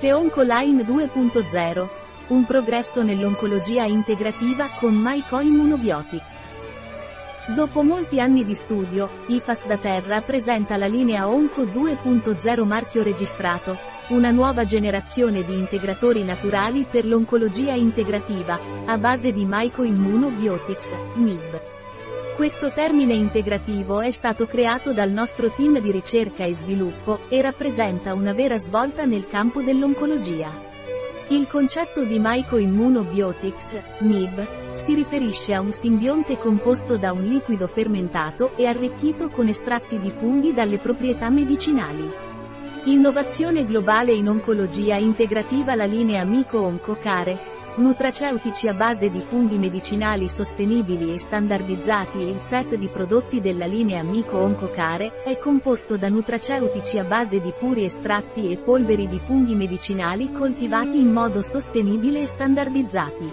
Feoncoline 2.0. Un progresso nell'oncologia integrativa con Myco Immunobiotics. Dopo molti anni di studio, IFAS da Terra presenta la linea Onco 2.0 marchio registrato, una nuova generazione di integratori naturali per l'oncologia integrativa, a base di Myco Immunobiotics, MIB. Questo termine integrativo è stato creato dal nostro team di ricerca e sviluppo, e rappresenta una vera svolta nel campo dell'oncologia. Il concetto di Myco-Immunobiotics, MIB, si riferisce a un simbionte composto da un liquido fermentato e arricchito con estratti di funghi dalle proprietà medicinali. Innovazione globale in oncologia integrativa La linea Myco-Onco Care, Nutraceutici a base di funghi medicinali sostenibili e standardizzati Il set di prodotti della linea Mico Oncocare è composto da nutraceutici a base di puri estratti e polveri di funghi medicinali coltivati in modo sostenibile e standardizzati.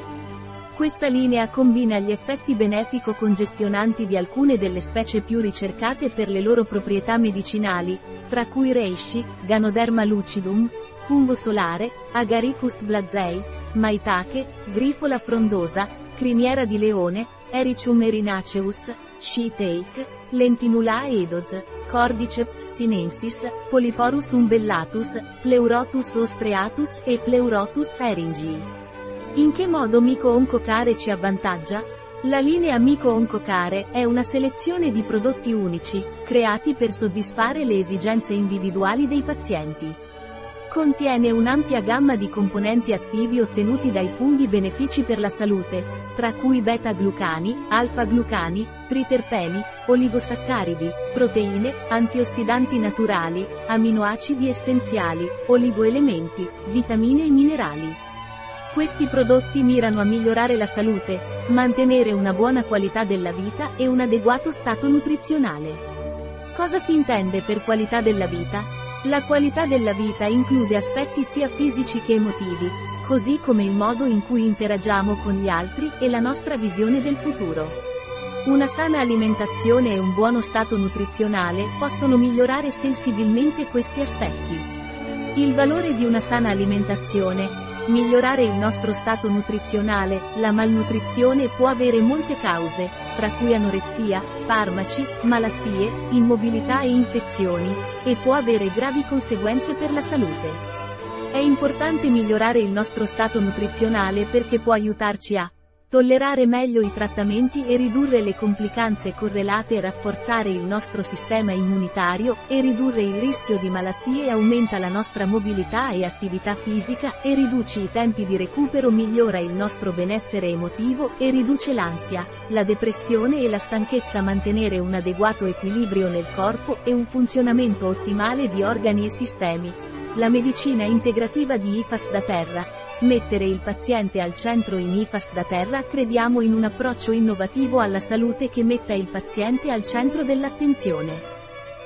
Questa linea combina gli effetti benefico-congestionanti di alcune delle specie più ricercate per le loro proprietà medicinali, tra cui Reishi, Ganoderma lucidum, fungo solare, Agaricus blazei, Maitake, Grifola frondosa, Criniera di leone, Ericium erinaceus, Sheetake, Lentinula edoz, Cordyceps sinensis, Polyporus umbellatus, Pleurotus ostreatus e Pleurotus eringii. In che modo Mico Oncocare ci avvantaggia? La linea Mico Oncocare è una selezione di prodotti unici, creati per soddisfare le esigenze individuali dei pazienti. Contiene un'ampia gamma di componenti attivi ottenuti dai funghi benefici per la salute, tra cui beta-glucani, alfa-glucani, triterpeni, oligosaccaridi, proteine, antiossidanti naturali, aminoacidi essenziali, oligoelementi, vitamine e minerali. Questi prodotti mirano a migliorare la salute, mantenere una buona qualità della vita e un adeguato stato nutrizionale. Cosa si intende per qualità della vita? La qualità della vita include aspetti sia fisici che emotivi, così come il modo in cui interagiamo con gli altri e la nostra visione del futuro. Una sana alimentazione e un buono stato nutrizionale possono migliorare sensibilmente questi aspetti. Il valore di una sana alimentazione, Migliorare il nostro stato nutrizionale, la malnutrizione può avere molte cause, tra cui anoressia, farmaci, malattie, immobilità e infezioni, e può avere gravi conseguenze per la salute. È importante migliorare il nostro stato nutrizionale perché può aiutarci a Tollerare meglio i trattamenti e ridurre le complicanze correlate rafforzare il nostro sistema immunitario, e ridurre il rischio di malattie aumenta la nostra mobilità e attività fisica, e riduce i tempi di recupero migliora il nostro benessere emotivo, e riduce l'ansia, la depressione e la stanchezza mantenere un adeguato equilibrio nel corpo e un funzionamento ottimale di organi e sistemi. La medicina integrativa di IFAS da terra, Mettere il paziente al centro in IFAS da terra crediamo in un approccio innovativo alla salute che metta il paziente al centro dell'attenzione.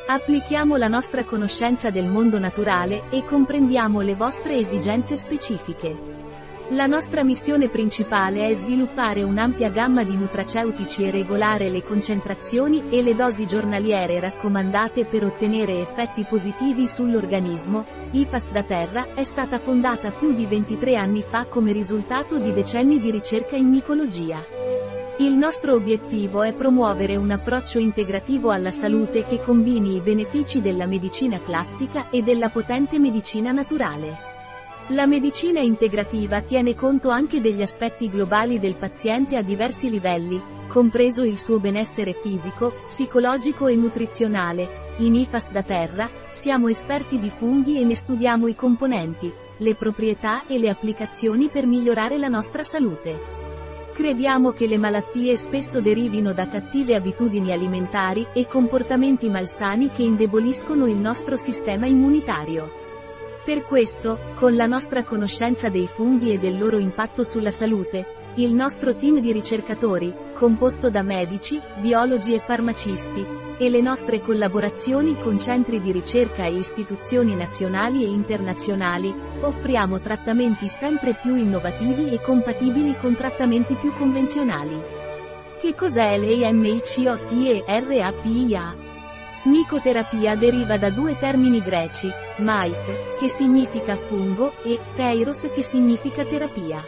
Applichiamo la nostra conoscenza del mondo naturale e comprendiamo le vostre esigenze specifiche. La nostra missione principale è sviluppare un'ampia gamma di nutraceutici e regolare le concentrazioni e le dosi giornaliere raccomandate per ottenere effetti positivi sull'organismo. IFAS da Terra è stata fondata più di 23 anni fa come risultato di decenni di ricerca in micologia. Il nostro obiettivo è promuovere un approccio integrativo alla salute che combini i benefici della medicina classica e della potente medicina naturale. La medicina integrativa tiene conto anche degli aspetti globali del paziente a diversi livelli, compreso il suo benessere fisico, psicologico e nutrizionale. In IFAS da terra, siamo esperti di funghi e ne studiamo i componenti, le proprietà e le applicazioni per migliorare la nostra salute. Crediamo che le malattie spesso derivino da cattive abitudini alimentari e comportamenti malsani che indeboliscono il nostro sistema immunitario. Per questo, con la nostra conoscenza dei funghi e del loro impatto sulla salute, il nostro team di ricercatori, composto da medici, biologi e farmacisti, e le nostre collaborazioni con centri di ricerca e istituzioni nazionali e internazionali, offriamo trattamenti sempre più innovativi e compatibili con trattamenti più convenzionali. Che cos'è l'AMHOT e RAPIA? Micoterapia deriva da due termini greci, mite, che significa fungo, e teiros che significa terapia.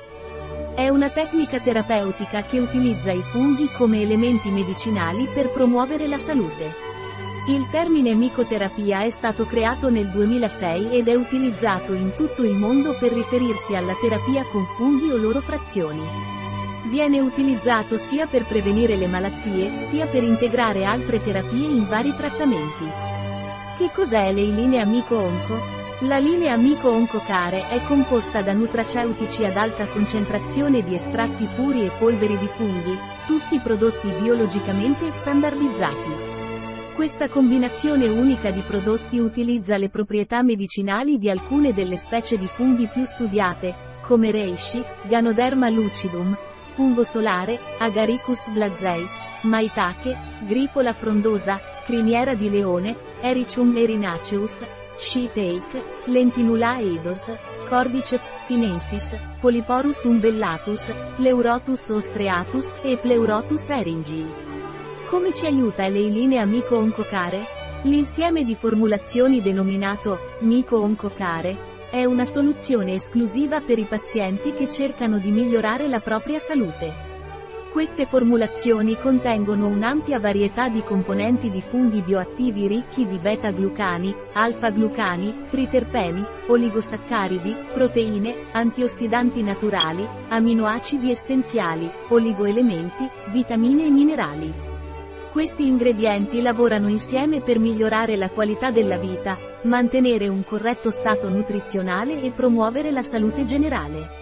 È una tecnica terapeutica che utilizza i funghi come elementi medicinali per promuovere la salute. Il termine micoterapia è stato creato nel 2006 ed è utilizzato in tutto il mondo per riferirsi alla terapia con funghi o loro frazioni. Viene utilizzato sia per prevenire le malattie, sia per integrare altre terapie in vari trattamenti. Che cos'è l'eilinea Mico-Onco? La linea Mico-Onco Care è composta da nutraceutici ad alta concentrazione di estratti puri e polveri di funghi, tutti prodotti biologicamente standardizzati. Questa combinazione unica di prodotti utilizza le proprietà medicinali di alcune delle specie di funghi più studiate, come Reishi, Ganoderma lucidum, fungo solare, Agaricus blazei, maitake, grifola frondosa, criniera di leone, Ericium erinaceus, Sheetake, Lentinula eidoz, Cordyceps sinensis, Polyporus umbellatus, Pleurotus ostreatus e Pleurotus eringii. Come ci aiuta l'eiline amico oncocare? L'insieme di formulazioni denominato Mico oncocare è una soluzione esclusiva per i pazienti che cercano di migliorare la propria salute. Queste formulazioni contengono un'ampia varietà di componenti di funghi bioattivi ricchi di beta-glucani, alfa-glucani, triterpeni, oligosaccaridi, proteine, antiossidanti naturali, aminoacidi essenziali, oligoelementi, vitamine e minerali. Questi ingredienti lavorano insieme per migliorare la qualità della vita, mantenere un corretto stato nutrizionale e promuovere la salute generale.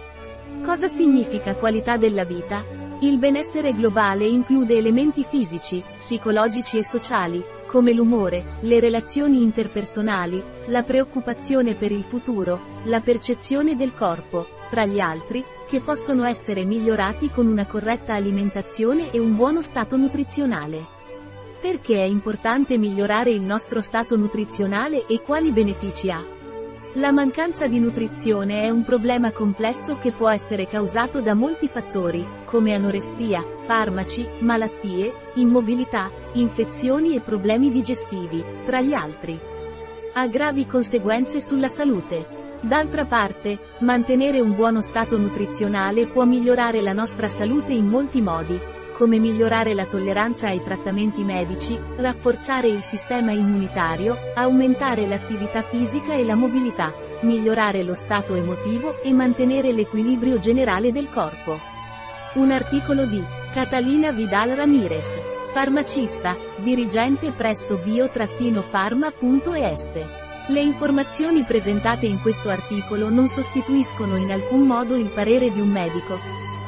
Cosa significa qualità della vita? Il benessere globale include elementi fisici, psicologici e sociali, come l'umore, le relazioni interpersonali, la preoccupazione per il futuro, la percezione del corpo, tra gli altri, che possono essere migliorati con una corretta alimentazione e un buono stato nutrizionale. Perché è importante migliorare il nostro stato nutrizionale e quali benefici ha? La mancanza di nutrizione è un problema complesso che può essere causato da molti fattori, come anoressia, farmaci, malattie, immobilità, infezioni e problemi digestivi, tra gli altri. Ha gravi conseguenze sulla salute. D'altra parte, mantenere un buono stato nutrizionale può migliorare la nostra salute in molti modi, come migliorare la tolleranza ai trattamenti medici, rafforzare il sistema immunitario, aumentare l'attività fisica e la mobilità, migliorare lo stato emotivo e mantenere l'equilibrio generale del corpo. Un articolo di Catalina Vidal Ramirez, farmacista, dirigente presso bio-pharma.es. Le informazioni presentate in questo articolo non sostituiscono in alcun modo il parere di un medico,